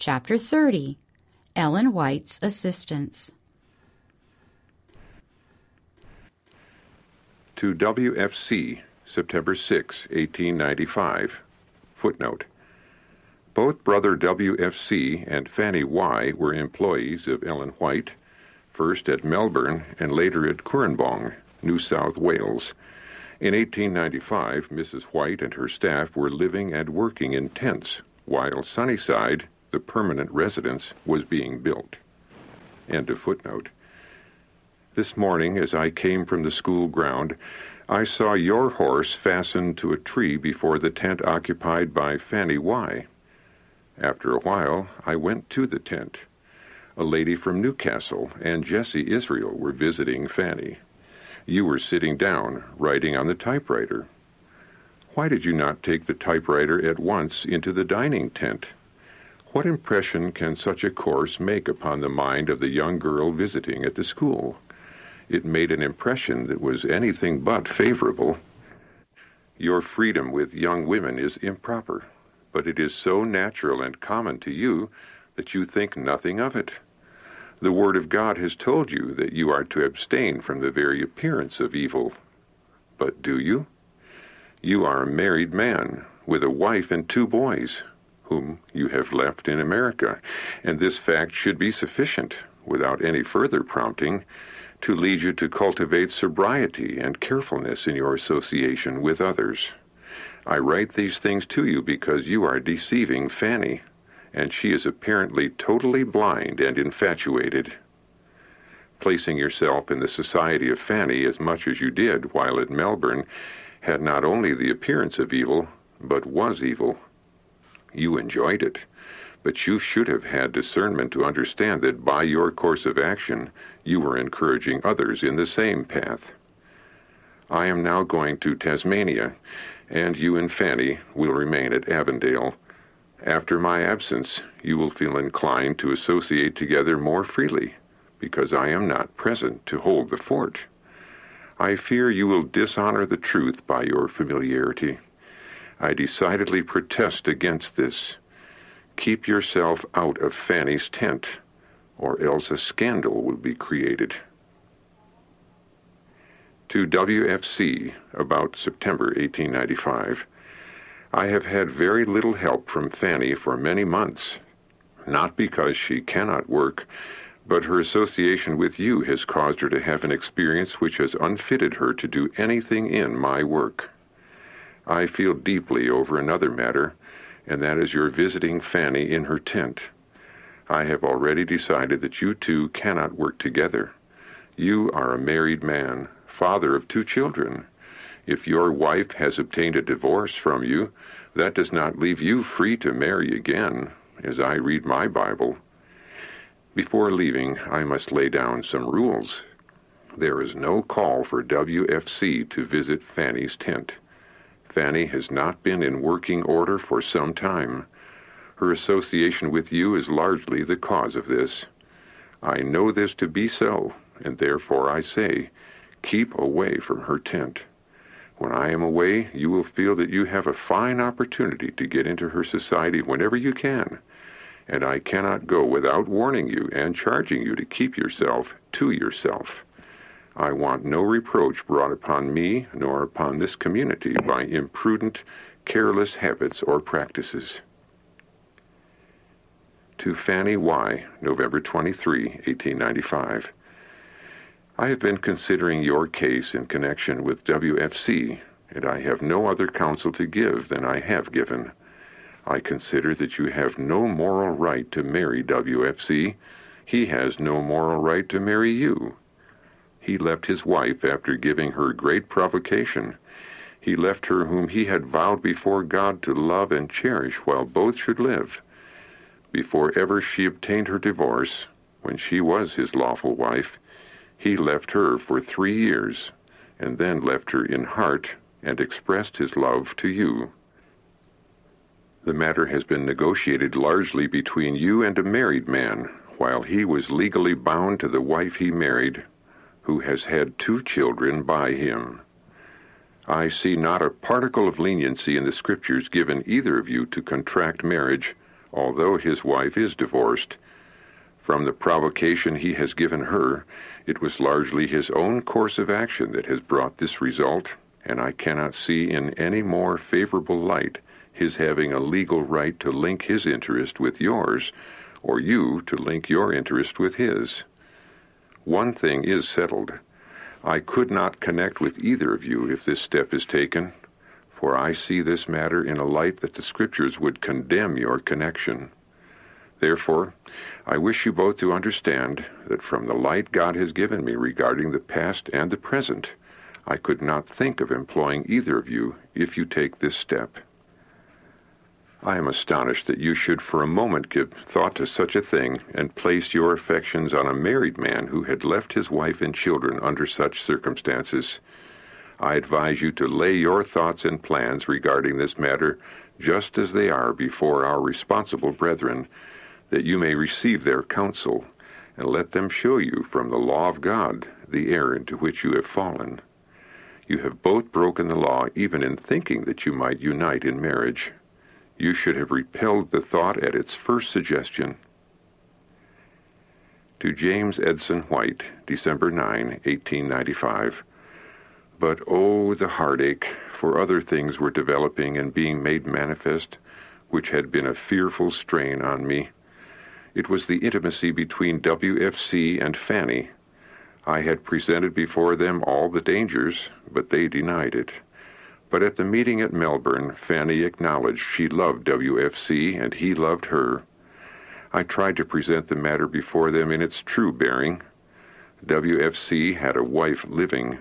Chapter 30 Ellen White's Assistants. To WFC, September 6, 1895. Footnote. Both brother WFC and Fanny Y were employees of Ellen White, first at Melbourne and later at Cooranbong, New South Wales. In 1895, Mrs. White and her staff were living and working in tents, while Sunnyside, the permanent residence, was being built. End of footnote. This morning, as I came from the school ground, I saw your horse fastened to a tree before the tent occupied by Fanny Y. After a while, I went to the tent. A lady from Newcastle and Jessie Israel were visiting Fanny. You were sitting down, writing on the typewriter. Why did you not take the typewriter at once into the dining tent? What impression can such a course make upon the mind of the young girl visiting at the school? It made an impression that was anything but favorable. Your freedom with young women is improper but it is so natural and common to you that you think nothing of it. The Word of God has told you that you are to abstain from the very appearance of evil. But do you? You are a married man with a wife and two boys, whom you have left in America, and this fact should be sufficient, without any further prompting, to lead you to cultivate sobriety and carefulness in your association with others. I write these things to you because you are deceiving Fanny, and she is apparently totally blind and infatuated. Placing yourself in the society of Fanny as much as you did while at Melbourne had not only the appearance of evil, but was evil. You enjoyed it, but you should have had discernment to understand that by your course of action you were encouraging others in the same path. I am now going to Tasmania, and you and Fanny will remain at Avondale. After my absence, you will feel inclined to associate together more freely, because I am not present to hold the fort. I fear you will dishonor the truth by your familiarity. I decidedly protest against this. Keep yourself out of Fanny's tent, or else a scandal will be created to WFC about September 1895. I have had very little help from Fanny for many months, not because she cannot work, but her association with you has caused her to have an experience which has unfitted her to do anything in my work. I feel deeply over another matter, and that is your visiting Fanny in her tent. I have already decided that you two cannot work together. You are a married man, father of two children. If your wife has obtained a divorce from you, that does not leave you free to marry again, as I read my Bible. Before leaving, I must lay down some rules. There is no call for WFC to visit Fanny's tent. Fanny has not been in working order for some time. Her association with you is largely the cause of this. I know this to be so, and therefore I say, Keep away from her tent. When I am away, you will feel that you have a fine opportunity to get into her society whenever you can, and I cannot go without warning you and charging you to keep yourself to yourself. I want no reproach brought upon me nor upon this community by imprudent, careless habits or practices. To Fanny Y., November 23, 1895. I have been considering your case in connection with WFC, and I have no other counsel to give than I have given. I consider that you have no moral right to marry WFC. He has no moral right to marry you. He left his wife after giving her great provocation. He left her whom he had vowed before God to love and cherish while both should live. Before ever she obtained her divorce, when she was his lawful wife, he left her for three years, and then left her in heart and expressed his love to you. The matter has been negotiated largely between you and a married man, while he was legally bound to the wife he married, who has had two children by him. I see not a particle of leniency in the Scriptures given either of you to contract marriage although his wife is divorced. From the provocation he has given her, it was largely his own course of action that has brought this result, and I cannot see in any more favorable light his having a legal right to link his interest with yours, or you to link your interest with his. One thing is settled. I could not connect with either of you if this step is taken, for I see this matter in a light that the Scriptures would condemn your connection. Therefore, I wish you both to understand that from the light God has given me regarding the past and the present, I could not think of employing either of you if you take this step. I am astonished that you should for a moment give thought to such a thing and place your affections on a married man who had left his wife and children under such circumstances. I advise you to lay your thoughts and plans regarding this matter just as they are before our responsible brethren that you may receive their counsel, and let them show you from the law of God the error into which you have fallen. You have both broken the law even in thinking that you might unite in marriage. You should have repelled the thought at its first suggestion. To James Edson White, December 9, 1895. But oh, the heartache, for other things were developing and being made manifest, which had been a fearful strain on me. It was the intimacy between WFC and Fanny. I had presented before them all the dangers, but they denied it. But at the meeting at Melbourne, Fanny acknowledged she loved WFC and he loved her. I tried to present the matter before them in its true bearing. WFC had a wife living.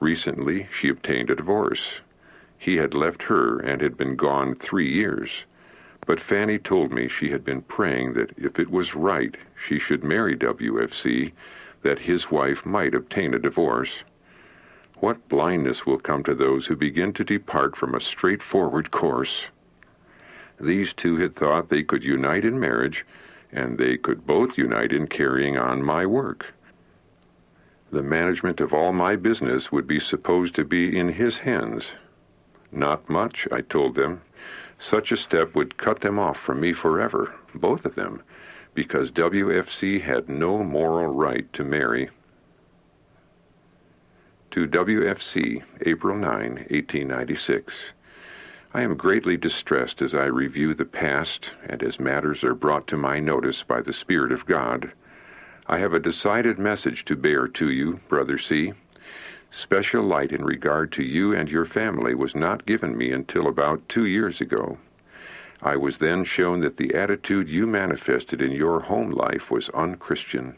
Recently, she obtained a divorce. He had left her and had been gone three years. But Fanny told me she had been praying that if it was right she should marry WFC, that his wife might obtain a divorce. What blindness will come to those who begin to depart from a straightforward course? These two had thought they could unite in marriage, and they could both unite in carrying on my work. The management of all my business would be supposed to be in his hands. Not much, I told them. Such a step would cut them off from me forever, both of them, because WFC had no moral right to marry. To WFC, April 9, 1896. I am greatly distressed as I review the past and as matters are brought to my notice by the Spirit of God. I have a decided message to bear to you, Brother C. Special light in regard to you and your family was not given me until about two years ago. I was then shown that the attitude you manifested in your home life was unchristian.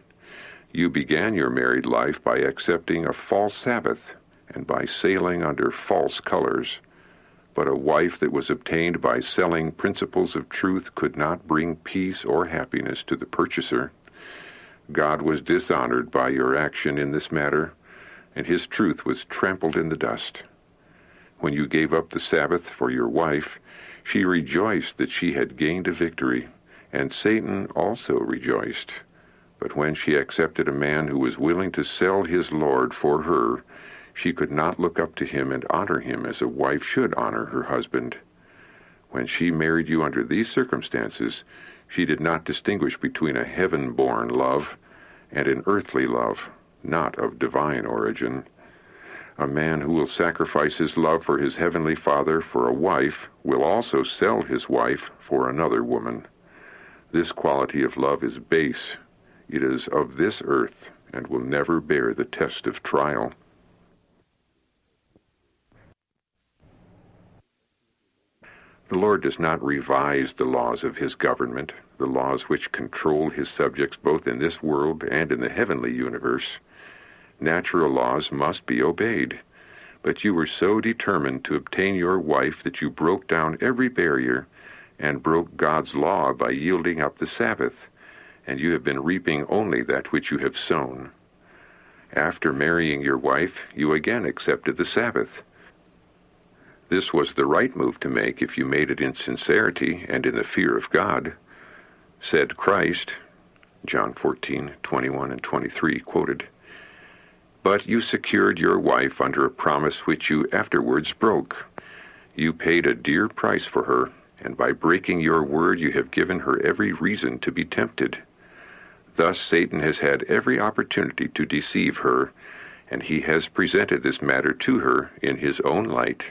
You began your married life by accepting a false Sabbath and by sailing under false colors. But a wife that was obtained by selling principles of truth could not bring peace or happiness to the purchaser. God was dishonored by your action in this matter and his truth was trampled in the dust. When you gave up the Sabbath for your wife, she rejoiced that she had gained a victory, and Satan also rejoiced. But when she accepted a man who was willing to sell his Lord for her, she could not look up to him and honor him as a wife should honor her husband. When she married you under these circumstances, she did not distinguish between a heaven born love and an earthly love not of divine origin. A man who will sacrifice his love for his heavenly Father for a wife will also sell his wife for another woman. This quality of love is base. It is of this earth and will never bear the test of trial. The Lord does not revise the laws of his government, the laws which control his subjects both in this world and in the heavenly universe. Natural laws must be obeyed. But you were so determined to obtain your wife that you broke down every barrier and broke God's law by yielding up the Sabbath, and you have been reaping only that which you have sown. After marrying your wife, you again accepted the Sabbath. This was the right move to make if you made it in sincerity and in the fear of God. Said Christ, John 14, 21 and 23 quoted, but you secured your wife under a promise which you afterwards broke. You paid a dear price for her, and by breaking your word you have given her every reason to be tempted. Thus Satan has had every opportunity to deceive her, and he has presented this matter to her in his own light.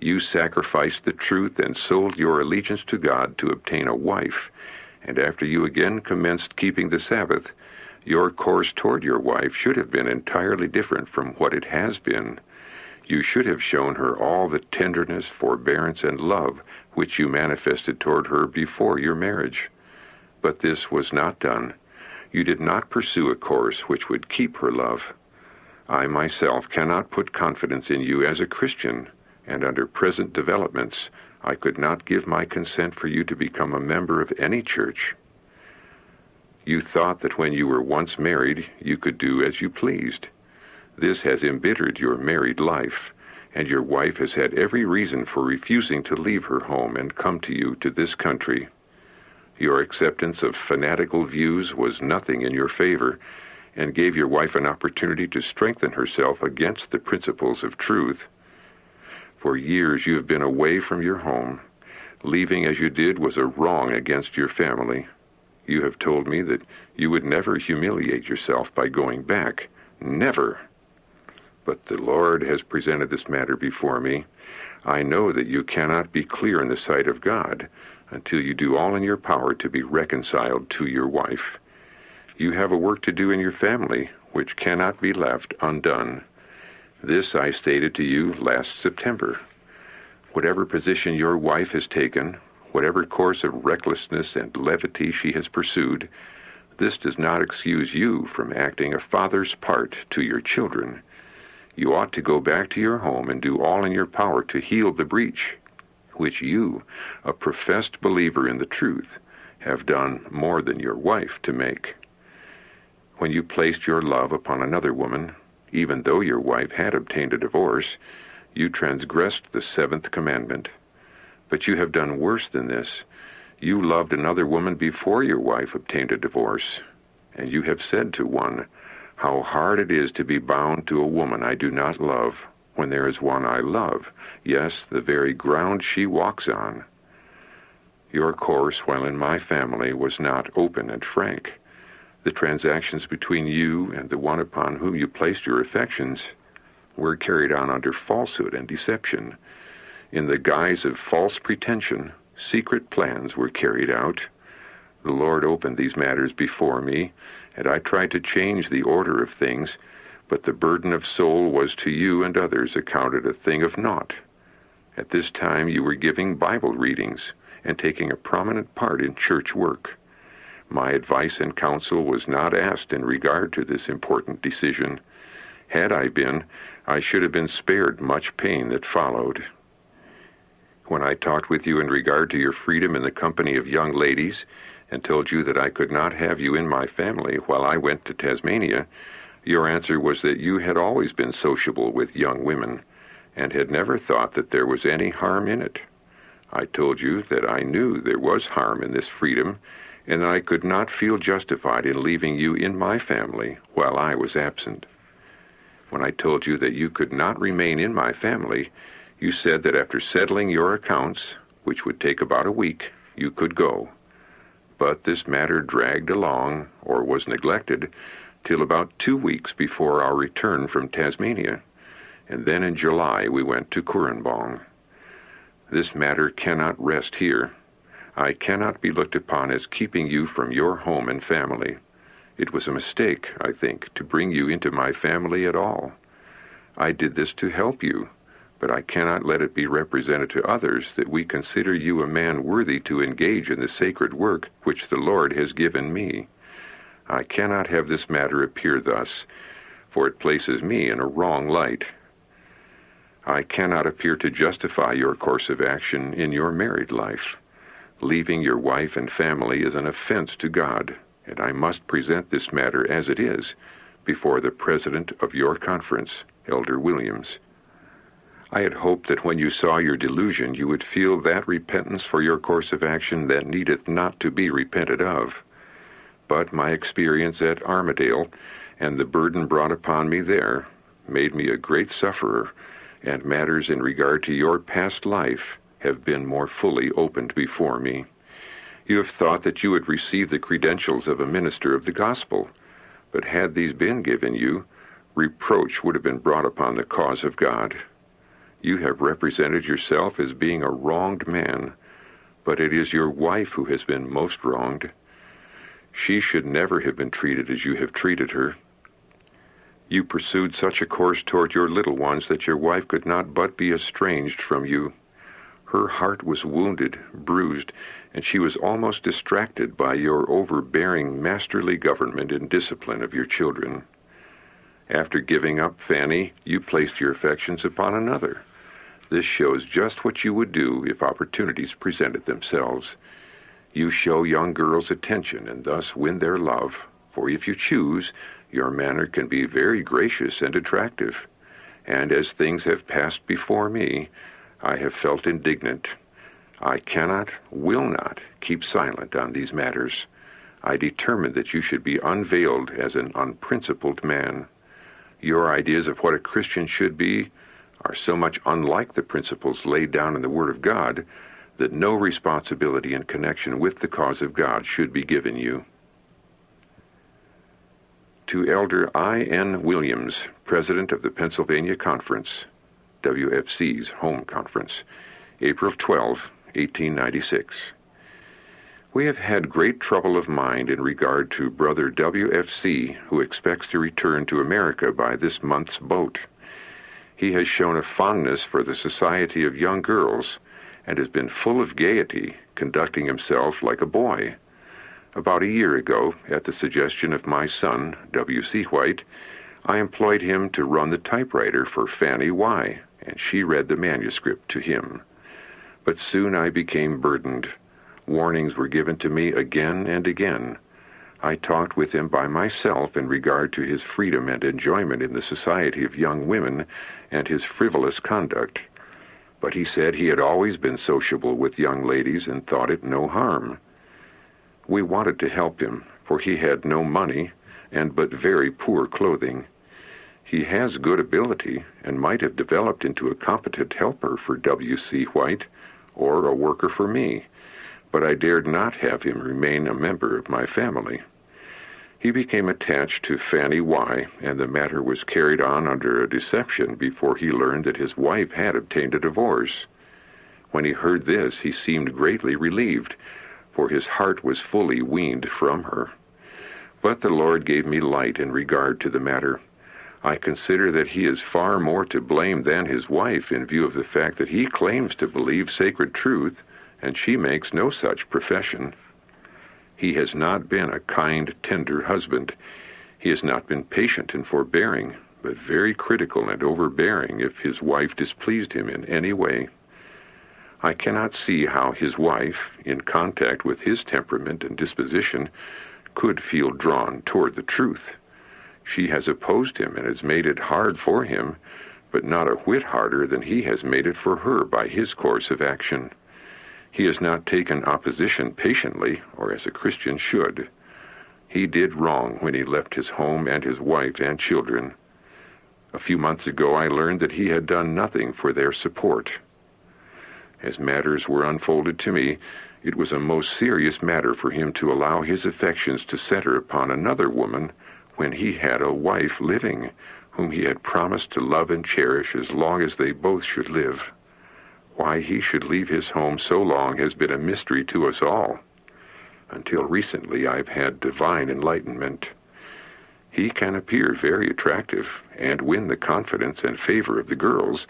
You sacrificed the truth and sold your allegiance to God to obtain a wife, and after you again commenced keeping the Sabbath, your course toward your wife should have been entirely different from what it has been. You should have shown her all the tenderness, forbearance, and love which you manifested toward her before your marriage. But this was not done. You did not pursue a course which would keep her love. I myself cannot put confidence in you as a Christian and under present developments, I could not give my consent for you to become a member of any church. You thought that when you were once married, you could do as you pleased. This has embittered your married life, and your wife has had every reason for refusing to leave her home and come to you to this country. Your acceptance of fanatical views was nothing in your favor, and gave your wife an opportunity to strengthen herself against the principles of truth. For years you have been away from your home. Leaving as you did was a wrong against your family. You have told me that you would never humiliate yourself by going back. Never. But the Lord has presented this matter before me. I know that you cannot be clear in the sight of God until you do all in your power to be reconciled to your wife. You have a work to do in your family which cannot be left undone. This I stated to you last September. Whatever position your wife has taken, whatever course of recklessness and levity she has pursued, this does not excuse you from acting a father's part to your children. You ought to go back to your home and do all in your power to heal the breach, which you, a professed believer in the truth, have done more than your wife to make. When you placed your love upon another woman, even though your wife had obtained a divorce, you transgressed the seventh commandment. But you have done worse than this. You loved another woman before your wife obtained a divorce, and you have said to one, How hard it is to be bound to a woman I do not love, when there is one I love, yes, the very ground she walks on. Your course while in my family was not open and frank the transactions between you and the one upon whom you placed your affections were carried on under falsehood and deception. In the guise of false pretension, secret plans were carried out. The Lord opened these matters before me, and I tried to change the order of things, but the burden of soul was to you and others accounted a thing of naught. At this time you were giving Bible readings and taking a prominent part in church work. My advice and counsel was not asked in regard to this important decision. Had I been, I should have been spared much pain that followed. When I talked with you in regard to your freedom in the company of young ladies, and told you that I could not have you in my family while I went to Tasmania, your answer was that you had always been sociable with young women, and had never thought that there was any harm in it. I told you that I knew there was harm in this freedom, and that I could not feel justified in leaving you in my family while I was absent. When I told you that you could not remain in my family, you said that after settling your accounts, which would take about a week, you could go. But this matter dragged along, or was neglected, till about two weeks before our return from Tasmania, and then in July we went to Cooranbong. This matter cannot rest here. I cannot be looked upon as keeping you from your home and family. It was a mistake, I think, to bring you into my family at all. I did this to help you, but I cannot let it be represented to others that we consider you a man worthy to engage in the sacred work which the Lord has given me. I cannot have this matter appear thus, for it places me in a wrong light. I cannot appear to justify your course of action in your married life. Leaving your wife and family is an offense to God, and I must present this matter as it is before the president of your conference, Elder Williams. I had hoped that when you saw your delusion you would feel that repentance for your course of action that needeth not to be repented of. But my experience at Armadale and the burden brought upon me there made me a great sufferer, and matters in regard to your past life have been more fully opened before me. You have thought that you would receive the credentials of a minister of the gospel, but had these been given you, reproach would have been brought upon the cause of God. You have represented yourself as being a wronged man, but it is your wife who has been most wronged. She should never have been treated as you have treated her. You pursued such a course toward your little ones that your wife could not but be estranged from you. Her heart was wounded, bruised, and she was almost distracted by your overbearing, masterly government and discipline of your children. After giving up Fanny, you placed your affections upon another. This shows just what you would do if opportunities presented themselves. You show young girls attention and thus win their love, for if you choose, your manner can be very gracious and attractive. And as things have passed before me, I have felt indignant. I cannot, will not, keep silent on these matters. I determined that you should be unveiled as an unprincipled man. Your ideas of what a Christian should be are so much unlike the principles laid down in the Word of God that no responsibility in connection with the cause of God should be given you. To Elder I. N. Williams, President of the Pennsylvania Conference, WFC's home conference, April 12, 1896. We have had great trouble of mind in regard to Brother W.F.C., who expects to return to America by this month's boat. He has shown a fondness for the society of young girls and has been full of gaiety, conducting himself like a boy. About a year ago, at the suggestion of my son, W.C. White, I employed him to run the typewriter for Fanny Y., and she read the manuscript to him. But soon I became burdened Warnings were given to me again and again. I talked with him by myself in regard to his freedom and enjoyment in the society of young women and his frivolous conduct. But he said he had always been sociable with young ladies and thought it no harm. We wanted to help him, for he had no money and but very poor clothing. He has good ability and might have developed into a competent helper for W.C. White or a worker for me but I dared not have him remain a member of my family. He became attached to Fanny Y., and the matter was carried on under a deception before he learned that his wife had obtained a divorce. When he heard this, he seemed greatly relieved, for his heart was fully weaned from her. But the Lord gave me light in regard to the matter. I consider that he is far more to blame than his wife in view of the fact that he claims to believe sacred truth and she makes no such profession. He has not been a kind, tender husband. He has not been patient and forbearing, but very critical and overbearing if his wife displeased him in any way. I cannot see how his wife, in contact with his temperament and disposition, could feel drawn toward the truth. She has opposed him and has made it hard for him, but not a whit harder than he has made it for her by his course of action. He has not taken opposition patiently, or as a Christian should. He did wrong when he left his home and his wife and children. A few months ago, I learned that he had done nothing for their support. As matters were unfolded to me, it was a most serious matter for him to allow his affections to center upon another woman when he had a wife living, whom he had promised to love and cherish as long as they both should live. Why he should leave his home so long has been a mystery to us all. Until recently, I've had divine enlightenment. He can appear very attractive and win the confidence and favor of the girls,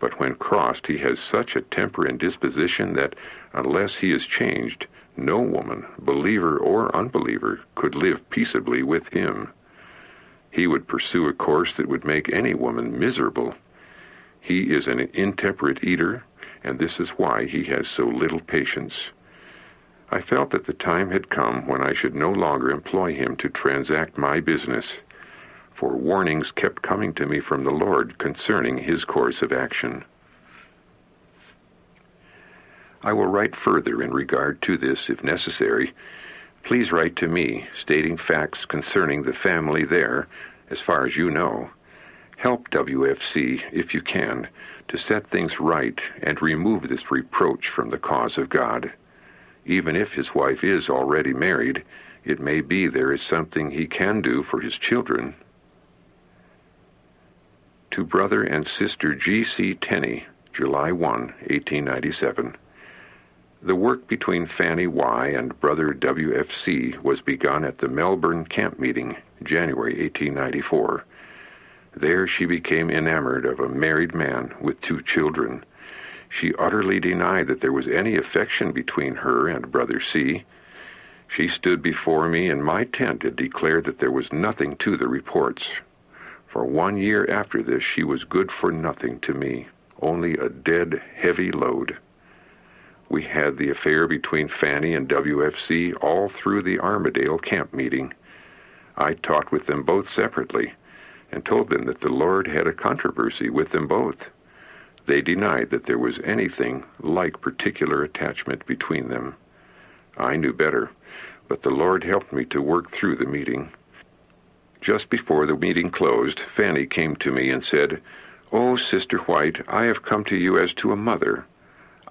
but when crossed, he has such a temper and disposition that, unless he is changed, no woman, believer or unbeliever, could live peaceably with him. He would pursue a course that would make any woman miserable. He is an intemperate eater, and this is why he has so little patience. I felt that the time had come when I should no longer employ him to transact my business, for warnings kept coming to me from the Lord concerning his course of action. I will write further in regard to this if necessary. Please write to me, stating facts concerning the family there, as far as you know. Help WFC, if you can, to set things right and remove this reproach from the cause of God. Even if his wife is already married, it may be there is something he can do for his children. To Brother and Sister G.C. Tenney, July 1, 1897. The work between Fanny Y. and Brother W.F.C. was begun at the Melbourne camp meeting, January 1894. There she became enamored of a married man with two children. She utterly denied that there was any affection between her and Brother C. She stood before me in my tent and declared that there was nothing to the reports. For one year after this, she was good for nothing to me, only a dead, heavy load. We had the affair between Fanny and WFC all through the Armadale camp meeting. I talked with them both separately and told them that the Lord had a controversy with them both. They denied that there was anything like particular attachment between them. I knew better, but the Lord helped me to work through the meeting. Just before the meeting closed, Fanny came to me and said, Oh, Sister White, I have come to you as to a mother.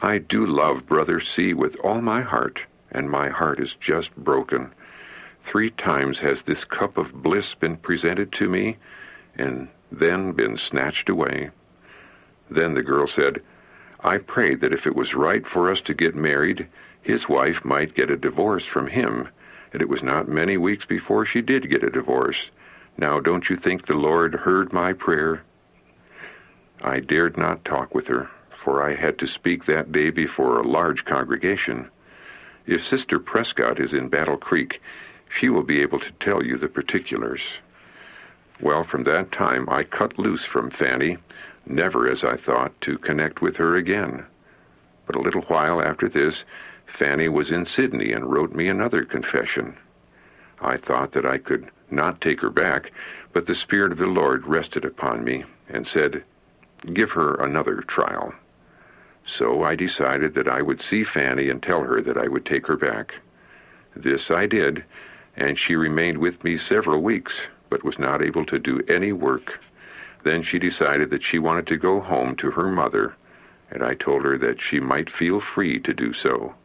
I do love Brother C with all my heart, and my heart is just broken. Three times has this cup of bliss been presented to me, and then been snatched away. Then the girl said, I prayed that if it was right for us to get married, his wife might get a divorce from him, and it was not many weeks before she did get a divorce. Now, don't you think the Lord heard my prayer? I dared not talk with her for I had to speak that day before a large congregation. If Sister Prescott is in Battle Creek, she will be able to tell you the particulars. Well, from that time I cut loose from Fanny, never, as I thought, to connect with her again. But a little while after this, Fanny was in Sydney and wrote me another confession. I thought that I could not take her back, but the Spirit of the Lord rested upon me and said, Give her another trial. So I decided that I would see Fanny and tell her that I would take her back. This I did, and she remained with me several weeks, but was not able to do any work. Then she decided that she wanted to go home to her mother, and I told her that she might feel free to do so.